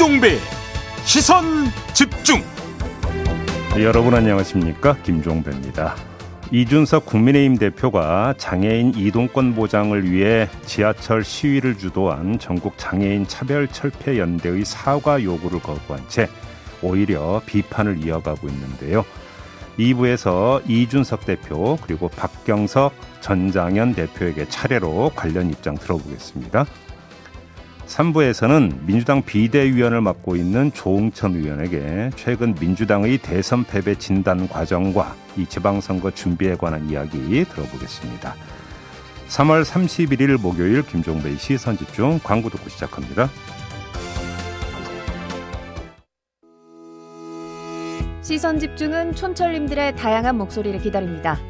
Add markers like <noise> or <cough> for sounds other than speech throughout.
김종배 시선 집중 네, 여러분 안녕하십니까 김종배입니다. 이준석 국민의힘 대표가 장애인 이동권 보장을 위해 지하철 시위를 주도한 전국 장애인 차별 철폐 연대의 사과 요구를 거부한 채 오히려 비판을 이어가고 있는데요. 2부에서 이준석 대표 그리고 박경석 전장현 대표에게 차례로 관련 입장 들어보겠습니다. 3부에서는 민주당 비대위원을 맡고 있는 조응천 의원에게 최근 민주당의 대선 패배 진단 과정과 이 지방선거 준비에 관한 이야기 들어보겠습니다. 3월 31일 목요일 김종배의 시선집중 광고 듣고 시작합니다. 시선 집중은 촌철님들의 다양한 목소리를 기다립니다.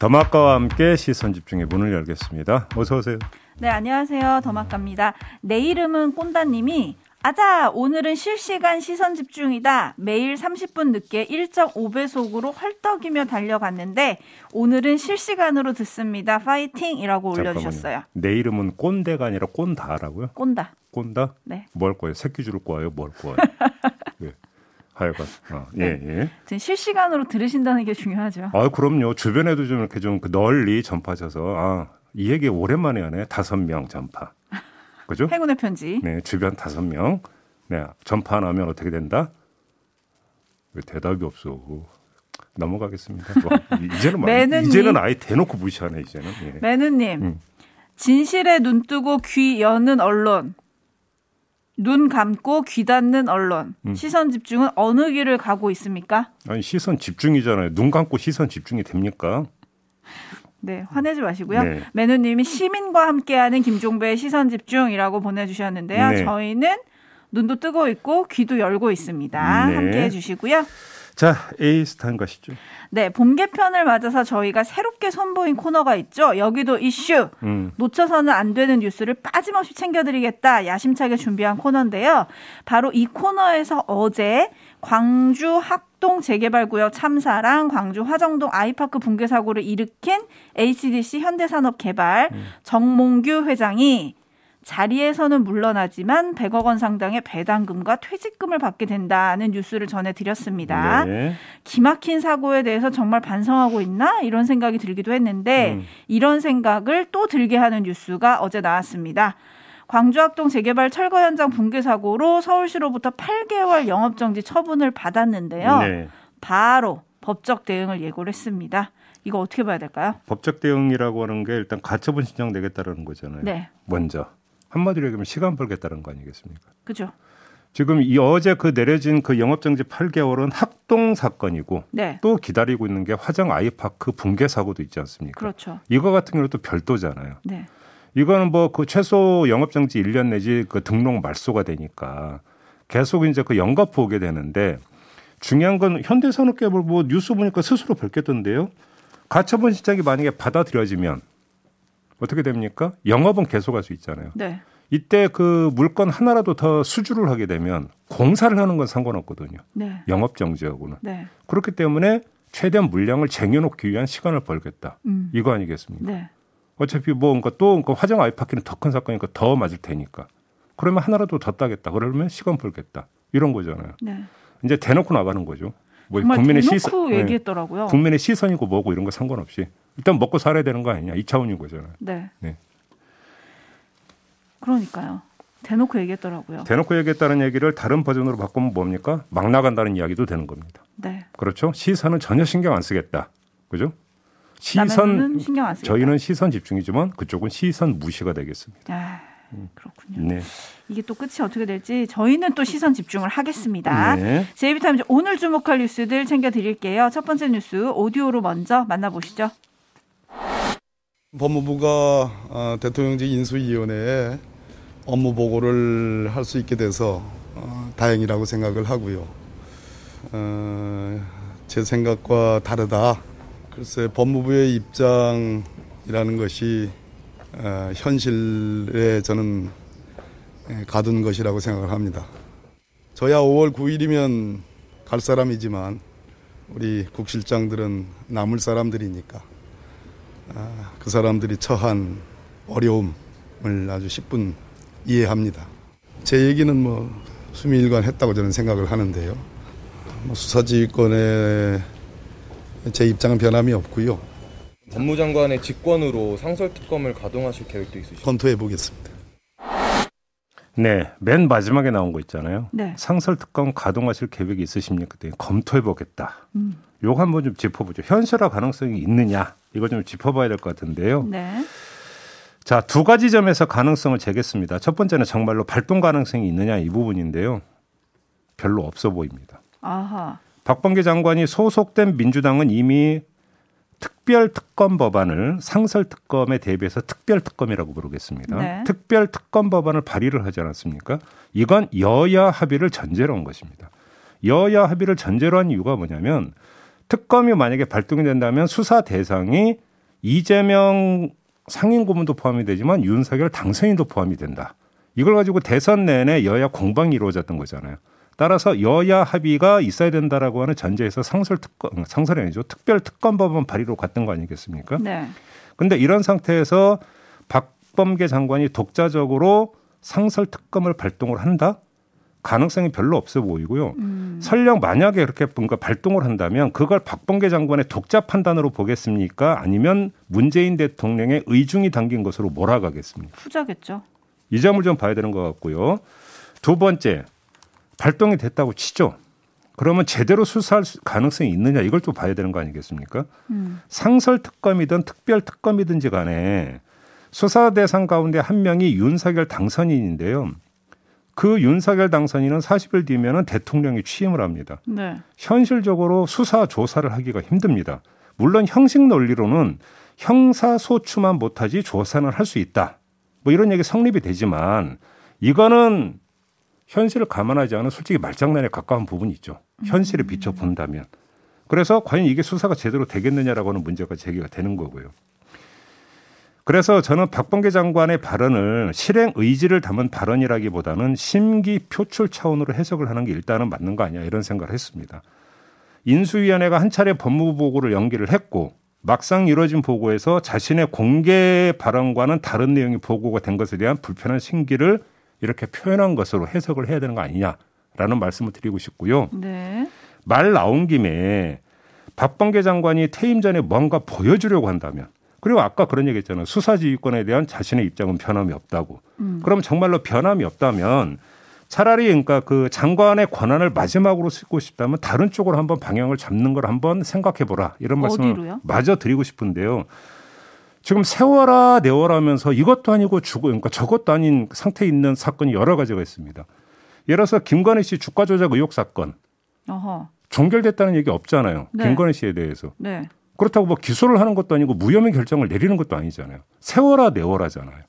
더마카와 함께 시선 집중의 문을 열겠습니다. 어서 오세요. 네, 안녕하세요. 더마카입니다. 내 이름은 꼰다님이 아자, 오늘은 실시간 시선 집중이다. 매일 30분 늦게 1.5배속으로 헐떡이며 달려갔는데 오늘은 실시간으로 듣습니다. 파이팅 이라고 올려주셨어요. 내 이름은 꼰대가 아니라 꼰다라고요? 꼰다. 꼰다? 네. 뭘 거예요? 새끼 줄 거예요? 뭘 거예요? 예. <laughs> 하여간 어, 예, 네. 예. 실시간으로 들으신다는 게 중요하죠. 아, 그럼요. 주변에도 좀 이렇게 좀 널리 전파져서 아, 이 얘기 오랜만에 하네. 다섯 명 전파. 그죠? 행운의 편지. 네, 주변 다섯 명. 네, 전파 안 하면 어떻게 된다? 왜 대답이 없어? 넘어가겠습니다. 뭐, 이제는 매느님. 이제는 아예 대놓고 무시하네 이제는. 예. 매느님, 음. 진실에 눈 뜨고 귀 여는 언론, 눈 감고 귀 닫는 언론, 음. 시선 집중은 어느 길을 가고 있습니까? 아니 시선 집중이잖아요. 눈 감고 시선 집중이 됩니까? 네, 화내지 마시고요. 네. 매누님이 시민과 함께하는 김종배의 시선 집중이라고 보내주셨는데요. 네. 저희는 눈도 뜨고 있고 귀도 열고 있습니다. 네. 함께해 주시고요. 자, A 스탄 가시죠. 네, 봄 개편을 맞아서 저희가 새롭게 선보인 코너가 있죠. 여기도 이슈. 음. 놓쳐서는 안 되는 뉴스를 빠짐없이 챙겨드리겠다. 야심차게 준비한 코너인데요. 바로 이 코너에서 어제 광주 학동 재개발구역 참사랑 광주 화정동 아이파크 붕괴 사고를 일으킨 HDC 현대산업개발 정몽규 회장이 자리에서는 물러나지만 100억 원 상당의 배당금과 퇴직금을 받게 된다는 뉴스를 전해드렸습니다. 네. 기막힌 사고에 대해서 정말 반성하고 있나 이런 생각이 들기도 했는데 음. 이런 생각을 또 들게 하는 뉴스가 어제 나왔습니다. 광주학동 재개발 철거 현장 붕괴 사고로 서울시로부터 8개월 영업정지 처분을 받았는데요. 네. 바로 법적 대응을 예고를 했습니다. 이거 어떻게 봐야 될까요? 법적 대응이라고 하는 게 일단 가처분 신청 내겠다라는 거잖아요. 네. 먼저 한마디로 얘기하면 시간 벌겠다는 거 아니겠습니까? 그죠? 지금 이 어제 그 내려진 그 영업정지 8개월은 학동 사건이고 네. 또 기다리고 있는 게 화정 아이파크 붕괴 사고도 있지 않습니까? 그렇죠. 이거 같은 경우는 또 별도잖아요. 네. 이거는 뭐 그 최소 영업정지 1년 내지 그 등록 말소가 되니까 계속 이제 그 연거푸 오게 되는데 중요한 건 현대산업개발 뭐 뉴스 보니까 스스로 밝혔던데요. 가처분 신청이 만약에 받아들여지면 어떻게 됩니까? 영업은 계속할 수 있잖아요. 네. 이때 그 물건 하나라도 더 수주를 하게 되면 공사를 하는 건 상관없거든요. 네. 영업 정지하고는. 네. 그렇기 때문에 최대한 물량을 쟁여놓기 위한 시간을 벌겠다. 음. 이거 아니겠습니까? 네. 어차피 뭐 그러니까 또 그러니까 화정 아이파크는 더 큰 사건이니까 더 맞을 테니까. 그러면 하나라도 더 따겠다. 그러면 시간 벌겠다. 이런 거잖아요. 네. 이제 대놓고 나가는 거죠. 뭐 국민의 시선, 네. 얘기했더라고요. 국민의 시선이고 뭐고 이런 거 상관없이 일단 먹고 살아야 되는 거 아니냐 이 차원인 거잖아요. 네. 네. 그러니까요. 대놓고 얘기했더라고요. 대놓고 얘기했다는 얘기를 다른 버전으로 바꾸면 뭡니까? 막 나간다는 이야기도 되는 겁니다. 네. 그렇죠? 시선은 전혀 신경 안 쓰겠다. 그죠? 시선 신경 안 쓰겠다. 저희는 시선 집중이지만 그쪽은 시선 무시가 되겠습니다. 아, 그렇군요. 네. 이게 또 끝이 어떻게 될지 저희는 또 시선 집중을 하겠습니다. 네. 제이비타임즈 오늘 주목할 뉴스들 챙겨 드릴게요. 첫 번째 뉴스 오디오로 먼저 만나보시죠. 법무부가 어, 대통령직 인수위원회에 업무 보고를 할 수 있게 돼서 어, 다행이라고 생각을 하고요. 어, 제 생각과 다르다. 글쎄 법무부의 입장이라는 것이 어, 현실에 저는 예, 가둔 것이라고 생각을 합니다. 저야 5월 9일이면 갈 사람이지만 우리 국실장들은 남을 사람들이니까 아, 그 사람들이 처한 어려움을 아주 10분 이해합니다. 제 얘기는 뭐 수미일관 했다고 저는 생각을 하는데요. 뭐 수사지휘권에 제 입장은 변함이 없고요. 법무장관의 직권으로 상설특검을 가동하실 계획도 있으시죠? 검토해 보겠습니다. 네, 맨 마지막에 나온 거 있잖아요. 네. 상설 특검 가동하실 계획이 있으십니까? 그때 검토해 보겠다. 음. 요거 한번 좀 짚어보죠. 현실화 가능성이 있느냐? 이거 좀 짚어봐야 될 것 같은데요. 네. 자, 두 가지 점에서 가능성을 재겠습니다. 첫 번째는 정말로 발동 가능성이 있느냐 이 부분인데요. 별로 없어 보입니다. 아하. 박범계 장관이 소속된 민주당은 이미 특별 특검 법안을 상설 특검에 대비해서 특별 특검이라고 부르겠습니다. 네. 특별 특검 법안을 발의를 하지 않았습니까? 이건 여야 합의를 전제로 한 것입니다. 여야 합의를 전제로 한 이유가 뭐냐면 특검이 만약에 발동이 된다면 수사 대상이 이재명 상임 고문도 포함이 되지만 윤석열 당선인도 포함이 된다. 이걸 가지고 대선 내내 여야 공방이 이루어졌던 거잖아요. 따라서 여야 합의가 있어야 된다라고 하는 전제에서 상설 특검, 상설이 아니죠. 특별 특검법은 발의로 갔던 거 아니겠습니까? 네. 근데 이런 상태에서 박범계 장관이 독자적으로 상설 특검을 발동을 한다? 가능성이 별로 없어 보이고요. 음. 설령 만약에 그렇게 뭔가 발동을 한다면 그걸 박범계 장관의 독자 판단으로 보겠습니까? 아니면 문재인 대통령의 의중이 담긴 것으로 몰아가겠습니까? 후자겠죠. 이 점을 좀 봐야 되는 것 같고요. 두 번째, 발동이 됐다고 치죠. 그러면 제대로 수사할 수- 가능성이 있느냐 이걸 또 봐야 되는 거 아니겠습니까? 음. 상설 특검이든 특별 특검이든지 간에 수사 대상 가운데 한 명이 윤석열 당선인인데요. 그 윤석열 당선인은 40일 뒤면은 대통령이 취임을 합니다. 네. 현실적으로 수사 조사를 하기가 힘듭니다. 물론 형식 논리로는 형사 소추만 못하지 조사는 할 수 있다. 뭐 이런 얘기 성립이 되지만 이거는 현실을 감안하지 않은 솔직히 말장난에 가까운 부분이 있죠. 현실에 비춰 본다면. 그래서 과연 이게 수사가 제대로 되겠느냐라고 하는 문제가 제기가 되는 거고요. 그래서 저는 박범계 장관의 발언을 실행 의지를 담은 발언이라기보다는 심기 표출 차원으로 해석을 하는 게 일단은 맞는 거 아니야 이런 생각을 했습니다. 인수위원회가 한 차례 법무부 보고를 연기를 했고 막상 이뤄진 보고에서 자신의 공개 발언과는 다른 내용이 보고가 된 것에 대한 불편한 심기를 이렇게 표현한 것으로 해석을 해야 되는 거 아니냐라는 말씀을 드리고 싶고요. 네. 말 나온 김에 박범계 장관이 퇴임 전에 뭔가 보여주려고 한다면 그리고 아까 그런 얘기 했잖아요. 수사지휘권에 대한 자신의 입장은 변함이 없다고. 음. 그럼 정말로 변함이 없다면 차라리 그러니까 그 장관의 권한을 마지막으로 쓰고 싶다면 다른 쪽으로 한번 방향을 잡는 걸 한번 생각해 보라. 이런 말씀을 어디로요? 마저 드리고 싶은데요. 지금 세워라 내워라 하면서 이것도 아니고 주고 그러니까 저것도 아닌 상태에 있는 사건이 여러 가지가 있습니다. 예를 들어서 김건희 씨 주가 조작 의혹 사건 어허. 종결됐다는 얘기 없잖아요. 네. 김건희 씨에 대해서. 네. 그렇다고 뭐 기소를 하는 것도 아니고 무혐의 결정을 내리는 것도 아니잖아요. 세워라 내워라잖아요.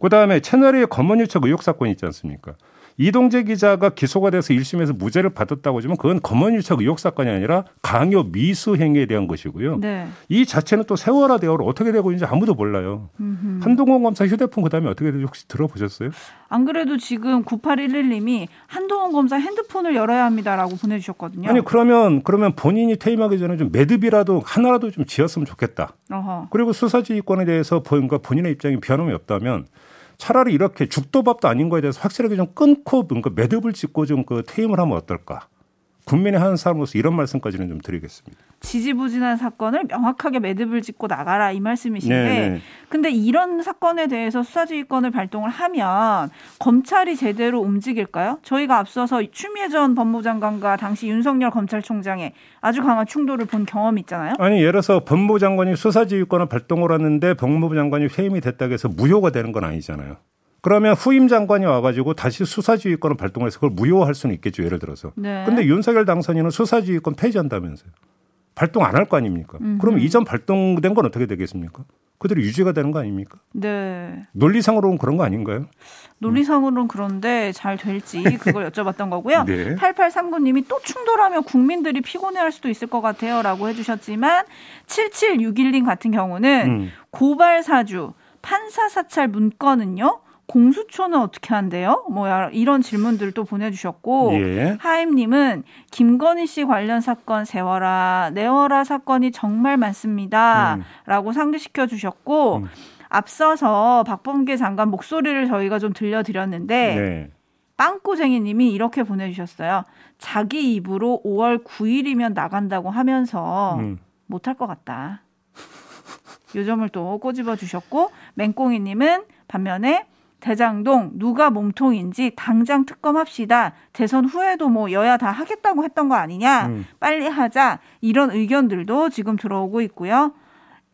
그다음에 채널의 검언유착 의혹 사건이 있지 않습니까? 이동재 기자가 기소가 돼서 1심에서 무죄를 받았다고 하지만 그건 검언유착 의혹 사건이 아니라 강요 미수 행위에 대한 것이고요. 네. 이 자체는 또 세워라 대어로 어떻게 되고 있는지 아무도 몰라요. 음흠. 한동훈 검사 휴대폰 그다음에 어떻게 되는지 혹시 들어보셨어요? 안 그래도 지금 9811님이 한동훈 검사 핸드폰을 열어야 합니다라고 보내주셨거든요. 아니 그러면 그러면 본인이 퇴임하기 전에 좀 매듭이라도 하나라도 좀 지었으면 좋겠다. 어허. 그리고 수사지휘권에 대해서 본인과 본인의 입장이 변함이 없다면 차라리 이렇게 죽도 밥도 아닌 거에 대해서 확실하게 좀 끊고 뭔가 매듭을 짓고 좀 그 퇴임을 하면 어떨까? 국민의 한 사람으로서 이런 말씀까지는 좀 드리겠습니다. 지지부진한 사건을 명확하게 매듭을 짓고 나가라 이 말씀이신데 네. 근데 이런 사건에 대해서 수사지휘권을 발동을 하면 검찰이 제대로 움직일까요? 저희가 앞서서 추미애 전 법무장관과 당시 윤석열 검찰총장의 아주 강한 충돌을 본 경험이 있잖아요. 아니 예를 들어서 법무부 장관이 수사지휘권을 발동을 하는데 법무부 장관이 퇴임이 됐다고 해서 무효가 되는 건 아니잖아요. 그러면 후임 장관이 와가지고 다시 수사지휘권을 발동해서 그걸 무효화할 수는 있겠죠. 예를 들어서. 네. 근데 윤석열 당선인은 수사지휘권 폐지한다면서요. 발동 안 할 거 아닙니까? 음흠. 그럼 이전 발동된 건 어떻게 되겠습니까? 그대로 유지가 되는 거 아닙니까? 네. 논리상으로는 그런 거 아닌가요? 논리상으로는 그런데 잘 될지 그걸 <laughs> 여쭤봤던 거고요. 네. 8839님이 또 충돌하면 국민들이 피곤해할 수도 있을 것 같아요. 라고 해주셨지만 7761님 같은 경우는 음. 고발 사주, 판사 사찰 문건은요? 공수처는 어떻게 한대요? 뭐 야- 이런 질문들을 또 보내주셨고 예. 하임님은 김건희 씨 관련 사건 세워라 내워라 사건이 정말 많습니다. 음. 라고 상기시켜 주셨고 음. 앞서서 박범계 장관 목소리를 저희가 좀 들려드렸는데 네. 빵꾸쟁이님이 이렇게 보내주셨어요. 자기 입으로 5월 9일이면 나간다고 하면서 음. 못할 것 같다. <laughs> 요점을 또 꼬집어 주셨고 맹꽁이님은 반면에 대장동 누가 몸통인지 당장 특검합시다. 대선 후에도 뭐 여야 다 하겠다고 했던 거 아니냐. 음. 빨리 하자. 이런 의견들도 지금 들어오고 있고요.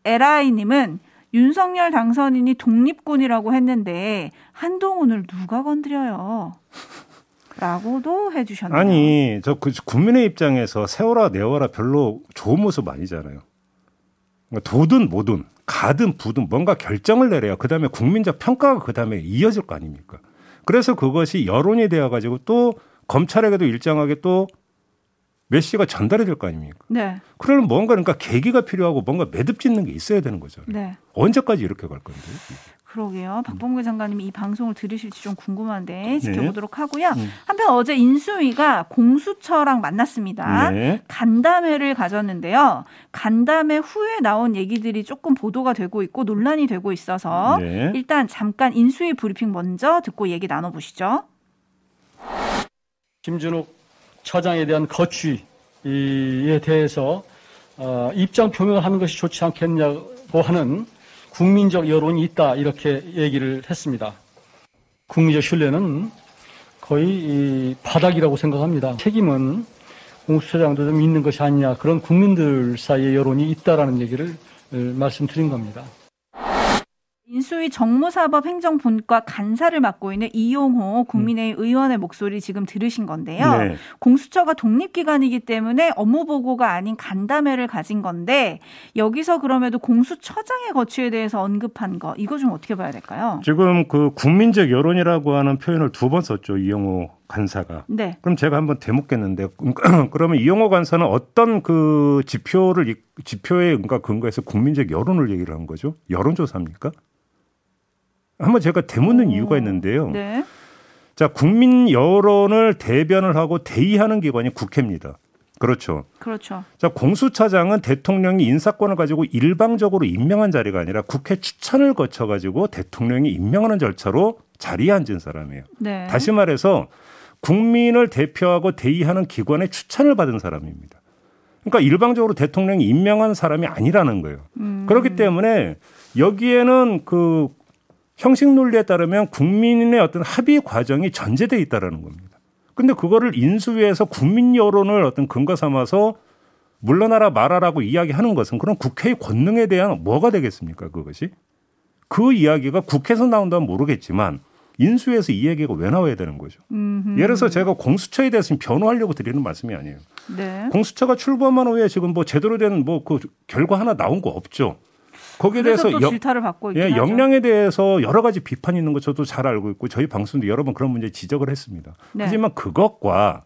에라이님은 윤석열 당선인이 독립군이라고 했는데 한동훈을 누가 건드려요? 라고도 해주셨네요. 아니, 저 그 국민의 입장에서 세워라 내워라 별로 좋은 모습 아니잖아요. 그러니까 도든 뭐든 가든 부든 뭔가 결정을 내려야 그 다음에 국민적 평가가 그 다음에 이어질 거 아닙니까? 그래서 그것이 여론이 되어 가지고 또 검찰에게도 일정하게 또 메시지가 전달이 될 거 아닙니까? 네, 그러면 뭔가 그러니까 계기가 필요하고 뭔가 매듭 짓는 게 있어야 되는 거죠. 네. 언제까지 이렇게 갈 건데? 그러게요. 박범계 장관님이 이 방송을 들으실지 좀 궁금한데 네. 지켜보도록 하고요. 음. 한편 어제 인수위가 공수처랑 만났습니다. 네. 간담회를 가졌는데요. 간담회 후에 나온 얘기들이 조금 보도가 되고 있고 논란이 되고 있어서 네. 일단 잠깐 인수위 브리핑 먼저 듣고 얘기 나눠보시죠. 김준욱 처장에 대한 거취에 대해서 어, 입장 표명을 하는 것이 좋지 않겠냐고 하는 국민적 여론이 있다 이렇게 얘기를 했습니다. 국민적 신뢰는 거의 이 바닥이라고 생각합니다. 책임은 공수처장도 좀 있는 것이 아니냐 그런 국민들 사이의 여론이 있다라는 얘기를 어, 말씀드린 겁니다. 인수위 정무사법 행정본과 간사를 맡고 있는 이용호 국민의힘 의원의 목소리 지금 들으신 건데요. 음. 네. 공수처가 독립기관이기 때문에 업무 보고가 아닌 간담회를 가진 건데 여기서 그럼에도 공수처장의 거취에 대해서 언급한 거 이거 좀 어떻게 봐야 될까요? 지금 그 국민적 여론이라고 하는 표현을 두 번 썼죠 이영호 간사가. 네. 그럼 제가 한번 대묻겠는데 <clears throat> 그러면 이영호 간사는 어떤 그 지표를 이- 지표에 그러니까 근거해서 국민적 여론을 얘기를 한 거죠? 여론조사입니까? 한번 제가 대묻는 오, 이유가 있는데요. 네. 자 국민 여론을 대변을 하고 대의하는 기관이 국회입니다. 그렇죠. 그렇죠. 자, 공수처장은 대통령이 인사권을 가지고 일방적으로 임명한 자리가 아니라 국회 추천을 거쳐 가지고 대통령이 임명하는 절차로 자리에 앉은 사람이에요. 네. 다시 말해서 국민을 대표하고 대의하는 기관의 추천을 받은 사람입니다. 그러니까 일방적으로 대통령이 임명한 사람이 아니라는 거예요. 음. 그렇기 때문에 여기에는 그 형식 논리에 따르면 국민의 어떤 합의 과정이 전제돼 있다라는 겁니다. 근데 그거를 인수위에서 국민 여론을 어떤 근거 삼아서 물러나라 말아라고 이야기하는 것은 그럼 국회의 권능에 대한 뭐가 되겠습니까? 그것이 그 이야기가 국회에서 나온다면 모르겠지만 인수위에서 이 얘기가 왜 나와야 되는 거죠? 음흠. 예를 들어서 제가 공수처에 대해서 변호하려고 드리는 말씀이 아니에요. 네. 공수처가 출범한 후에 지금 뭐 제대로 된 뭐 그 결과 하나 나온 거 없죠. 거기에 대해서 또 질타를 받고 있긴 예. 역량에 대해서 여러 가지 비판이 있는 거 저도 잘 알고 있고 저희 방송도 여러 번 그런 문제 지적을 했습니다. 네. 하지만 그것과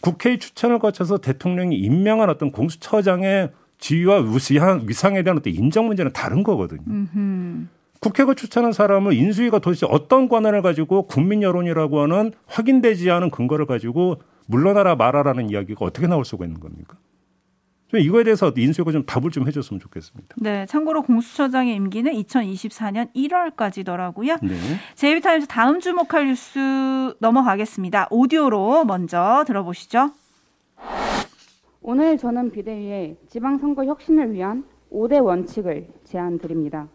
국회의 추천을 거쳐서 대통령이 임명한 어떤 공수처장의 지위와 위상- 위상에 대한 어떤 인정 문제는 다른 거거든요. 음흠. 국회가 추천한 사람을 인수위가 도대체 어떤 권한을 가지고 국민 여론이라고 하는 확인되지 않은 근거를 가지고 물러나라 말아라는 이야기가 어떻게 나올 수가 있는 겁니까? 좀 이거에 대해서 인수위가 좀 답을 좀 해줬으면 좋겠습니다. 네, 참고로 공수처장의 임기는 2024년 1월까지더라고요. 네. 제이비타임즈 다음 주목할 뉴스 넘어가겠습니다. 오디오로 먼저 들어보시죠. 오늘 저는 비대위에 지방선거 혁신을 위한 5대 원칙을 제안드립니다.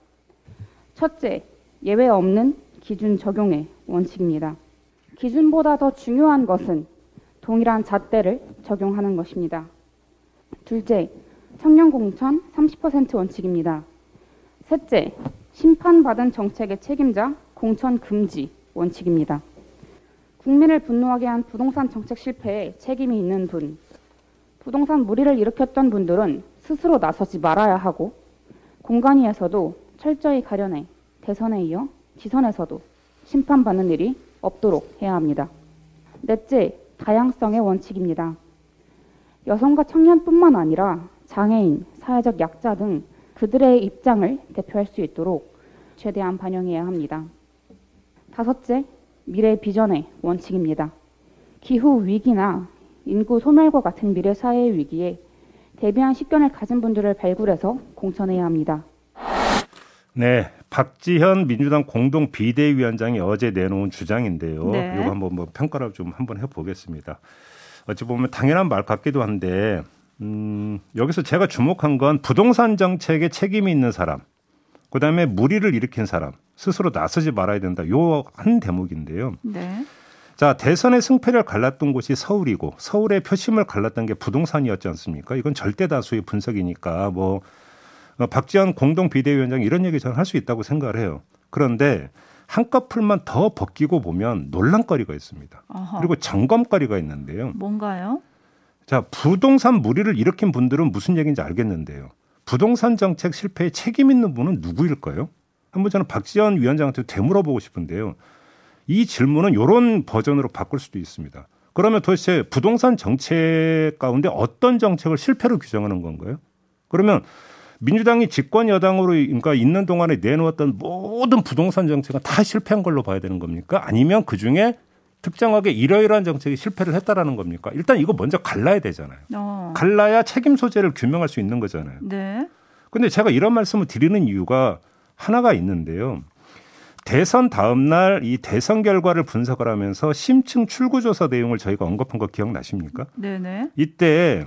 첫째, 예외 없는 기준 적용의 원칙입니다. 기준보다 더 중요한 것은 동일한 잣대를 적용하는 것입니다. 둘째, 청년 공천 30% 원칙입니다. 셋째, 심판받은 정책의 책임자 공천 금지 원칙입니다. 국민을 분노하게 한 부동산 정책 실패에 책임이 있는 분, 부동산 무리를 일으켰던 분들은 스스로 나서지 말아야 하고 공간위에서도 철저히 가려내 대선에 이어 지선에서도 심판받는 일이 없도록 해야 합니다. 넷째, 다양성의 원칙입니다. 여성과 청년뿐만 아니라 장애인, 사회적 약자 등 그들의 입장을 대표할 수 있도록 최대한 반영해야 합니다. 다섯째, 미래 비전의 원칙입니다. 기후 위기나 인구 소멸과 같은 미래 사회의 위기에 대비한 식견을 가진 분들을 발굴해서 공천해야 합니다. 네, 박지현 민주당 공동 비대위원장이 어제 내놓은 주장인데요. 네. 이거 한번 뭐 평가를 좀 한번 해보겠습니다. 어찌 보면 당연한 말 같기도 한데 음, 여기서 제가 주목한 건 부동산 정책에 책임이 있는 사람, 그 다음에 무리를 일으킨 사람 스스로 나서지 말아야 된다. 요 한 대목인데요. 네. 자, 대선의 승패를 갈랐던 곳이 서울이고 서울의 표심을 갈랐던 게 부동산이었지 않습니까? 이건 절대 다수의 분석이니까 뭐 어, 박지원 공동 비대위원장이 이런 얘기 저는 할 수 있다고 생각을 해요. 그런데 한꺼풀만 더 벗기고 보면 논란거리가 있습니다. 어허. 그리고 점검거리가 있는데요. 뭔가요? 자, 부동산 무리를 일으킨 분들은 무슨 얘기인지 알겠는데요. 부동산 정책 실패에 책임 있는 분은 누구일까요? 한번 저는 박지원 위원장한테 되물어보고 싶은데요. 이 질문은 이런 버전으로 바꿀 수도 있습니다. 그러면 도대체 부동산 정책 가운데 어떤 정책을 실패로 규정하는 건가요? 그러면 민주당이 집권 여당으로 그러니까 있는 동안에 내놓았던 모든 부동산 정책은 다 실패한 걸로 봐야 되는 겁니까? 아니면 그 중에 특정하게 이러이러한 정책이 실패를 했다라는 겁니까? 일단 이거 먼저 갈라야 되잖아요. 어. 갈라야 책임 소재를 규명할 수 있는 거잖아요. 네. 근데 제가 이런 말씀을 드리는 이유가 하나가 있는데요. 대선 다음 날 이 대선 결과를 분석을 하면서 심층 출구 조사 내용을 저희가 언급한 거 기억나십니까? 네네. 이때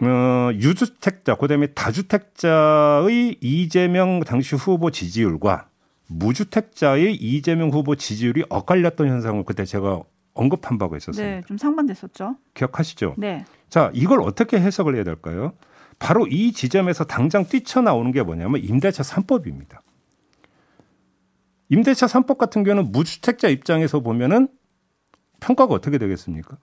어, 유주택자, 그다음에 다주택자의 이재명 당시 후보 지지율과 무주택자의 이재명 후보 지지율이 엇갈렸던 현상을 그때 제가 언급한 바가 있었습니다. 네, 좀 상반됐었죠. 기억하시죠? 네. 자, 이걸 어떻게 해석을 해야 될까요? 바로 이 지점에서 당장 뛰쳐나오는 게 뭐냐면 임대차 3법입니다. 임대차 3법 같은 경우는 무주택자 입장에서 보면은 평가가 어떻게 되겠습니까?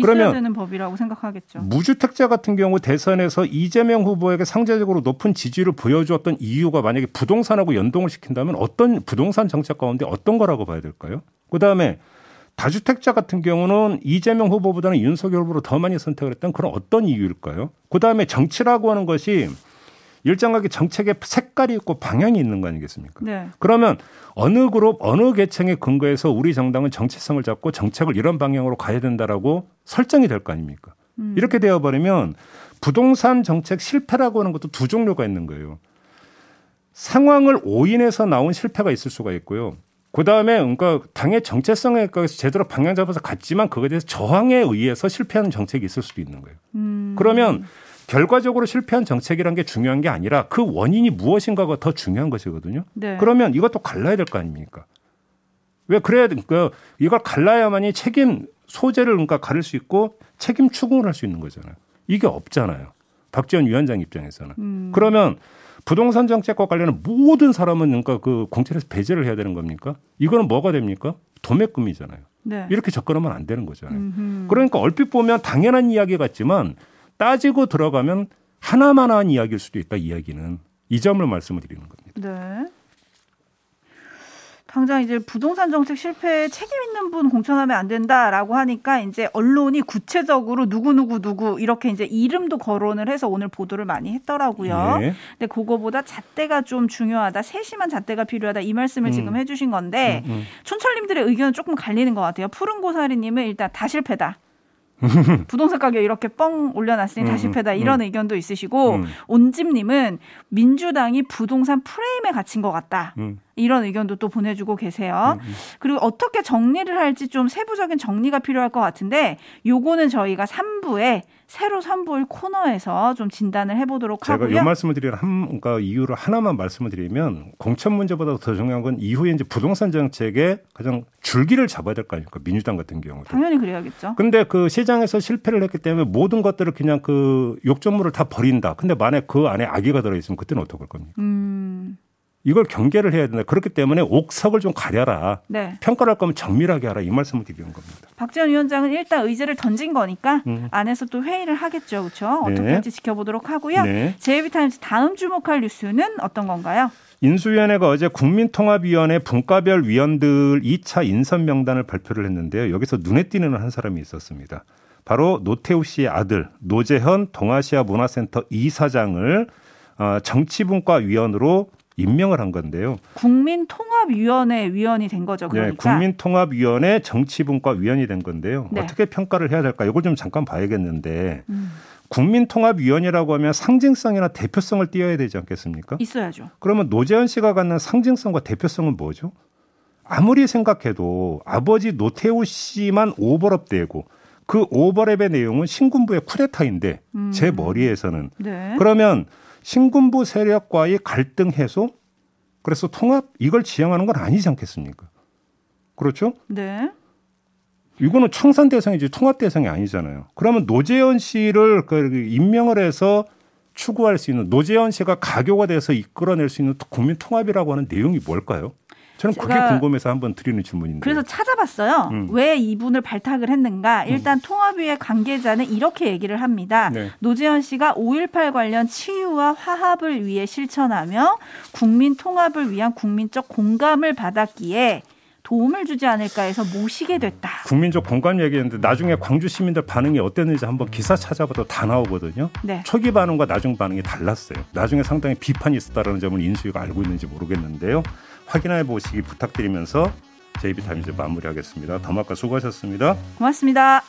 그러면 되는 법이라고 생각하겠죠. 무주택자 같은 경우 대선에서 이재명 후보에게 상대적으로 높은 지지를 보여주었던 이유가 만약에 부동산하고 연동을 시킨다면 어떤 부동산 정책 가운데 어떤 거라고 봐야 될까요? 그 다음에 다주택자 같은 경우는 이재명 후보보다는 윤석열 후보를 더 많이 선택을 했던 그런 어떤 이유일까요? 그 다음에 정치라고 하는 것이 일정하게 정책의 색깔이 있고 방향이 있는 거 아니겠습니까? 네. 그러면 어느 그룹 어느 계층에 근거해서 우리 정당은 정체성을 잡고 정책을 이런 방향으로 가야 된다라고 설정이 될 거 아닙니까? 음. 이렇게 되어 버리면 부동산 정책 실패라고 하는 것도 두 종류가 있는 거예요. 상황을 오인해서 나온 실패가 있을 수가 있고요. 그 다음에 그러니까 당의 정체성에 의해서 제대로 방향 잡아서 갔지만 그거에 대해서 저항에 의해서 실패하는 정책이 있을 수도 있는 거예요. 음. 그러면 결과적으로 실패한 정책이란 게 중요한 게 아니라 그 원인이 무엇인가가 더 중요한 것이거든요. 네. 그러면 이것도 갈라야 될 거 아닙니까? 왜 그래야 그러니까 이걸 갈라야만이 책임 소재를 그러니까 가릴 수 있고 책임 추궁을 할 수 있는 거잖아요. 이게 없잖아요. 박지원 위원장 입장에서는. 음. 그러면 부동산 정책과 관련한 모든 사람은 그러니까 그 공천에서 배제를 해야 되는 겁니까? 이거는 뭐가 됩니까? 도매금이잖아요. 네. 이렇게 접근하면 안 되는 거잖아요. 음흠. 그러니까 얼핏 보면 당연한 이야기 같지만 따지고 들어가면 하나만 한 이야기일 수도 있다 이야기는 이 점을 말씀을 드리는 겁니다. 네. 당장 이제 부동산 정책 실패에 책임 있는 분 공천하면 안 된다라고 하니까 이제 언론이 구체적으로 누구 누구 누구 이렇게 이제 이름도 거론을 해서 오늘 보도를 많이 했더라고요. 예. 근데 그거보다 잣대가 좀 중요하다, 세심한 잣대가 필요하다 이 말씀을 음. 지금 해주신 건데 음, 음. 촌철님들의 의견은 조금 갈리는 것 같아요. 푸른 고사리님은 일단 다 실패다. 부동산 가격 이렇게 뻥 올려놨으니 다 음, 음, 이런 의견도 있으시고 음. 온집님은 민주당이 부동산 프레임에 갇힌 것 같다. 음. 이런 의견도 또 보내주고 계세요. 그리고 어떻게 정리를 할지 좀 세부적인 정리가 필요할 것 같은데 요거는 저희가 3부에 새로 선보일 코너에서 좀 진단을 해보도록 제가 하고요. 이 말씀을 드리는 한 그러니까 이유를 하나만 말씀을 드리면 공천 문제보다 더 중요한 건 이후에 이제 부동산 정책에 가장 줄기를 잡아야 될 거 아닙니까 민주당 같은 경우도. 당연히 그래야겠죠. 근데 그 시장에서 실패를 했기 때문에 모든 것들을 그냥 그 욕조물을 다 버린다. 근데 만약 그 안에 아기가 들어있으면 그때는 어떡할 겁니까? 음, 이걸 경계를 해야 된다. 그렇기 때문에 옥석을 좀 가려라. 네. 평가를 할 거면 정밀하게 하라. 이 말씀을 드리는 겁니다. 박지원 위원장은 일단 의지를 던진 거니까 음. 안에서 또 회의를 하겠죠. 그렇죠? 네. 어떻게 할지 지켜보도록 하고요. 네. 제이비타임즈 다음 주목할 뉴스는 어떤 건가요? 인수위원회가 어제 국민통합위원회 분과별 위원들 2차 인선 명단을 발표를 했는데요. 여기서 눈에 띄는 한 사람이 있었습니다. 바로 노태우 씨의 아들 노재현 동아시아 문화센터 이사장을 어, 정치분과 위원으로 임명을 한 건데요. 국민통합위원회 위원이 된 거죠. 네, 그러니까. 네, 국민통합위원회 정치분과 위원이 된 건데요. 네. 어떻게 평가를 해야 될까? 이걸 좀 잠깐 봐야겠는데 음. 국민통합위원회라고 하면 상징성이나 대표성을 띄어야 되지 않겠습니까? 있어야죠. 그러면 노재현 씨가 갖는 상징성과 대표성은 뭐죠? 아무리 생각해도 아버지 노태우 씨만 오버랩되고 그 오버랩의 내용은 신군부의 쿠데타인데 음. 제 머리에서는 네. 그러면 신군부 세력과의 갈등 해소 그래서 통합 이걸 지향하는 건 아니지 않겠습니까? 그렇죠? 네. 이거는 청산 대상이지 통합 대상이 아니잖아요. 그러면 노재현 씨를 그 임명을 해서 추구할 수 있는 노재현 씨가 가교가 돼서 이끌어낼 수 있는 국민 통합이라고 하는 내용이 뭘까요? 저는 그게 궁금해서 한번 드리는 질문인데. 그래서 찾아봤어요. 음. 왜 이분을 발탁을 했는가? 일단 음. 통합위의 관계자는 이렇게 얘기를 합니다. 네. 노재현 씨가 5.18 관련 치유와 화합을 위해 실천하며 국민 통합을 위한 국민적 공감을 받았기에 도움을 주지 않을까 해서 모시게 됐다. 국민적 공감 얘기했는데 나중에 광주 시민들 반응이 어땠는지 한번 기사 찾아봐도 다 나오거든요. 네. 초기 반응과 나중 반응이 달랐어요. 나중에 상당히 비판이 있었다는 점을 인수위가 알고 있는지 모르겠는데요. 확인해 보시기 부탁드리면서 JB타임즈 마무리하겠습니다. 담화과 수고하셨습니다. 고맙습니다.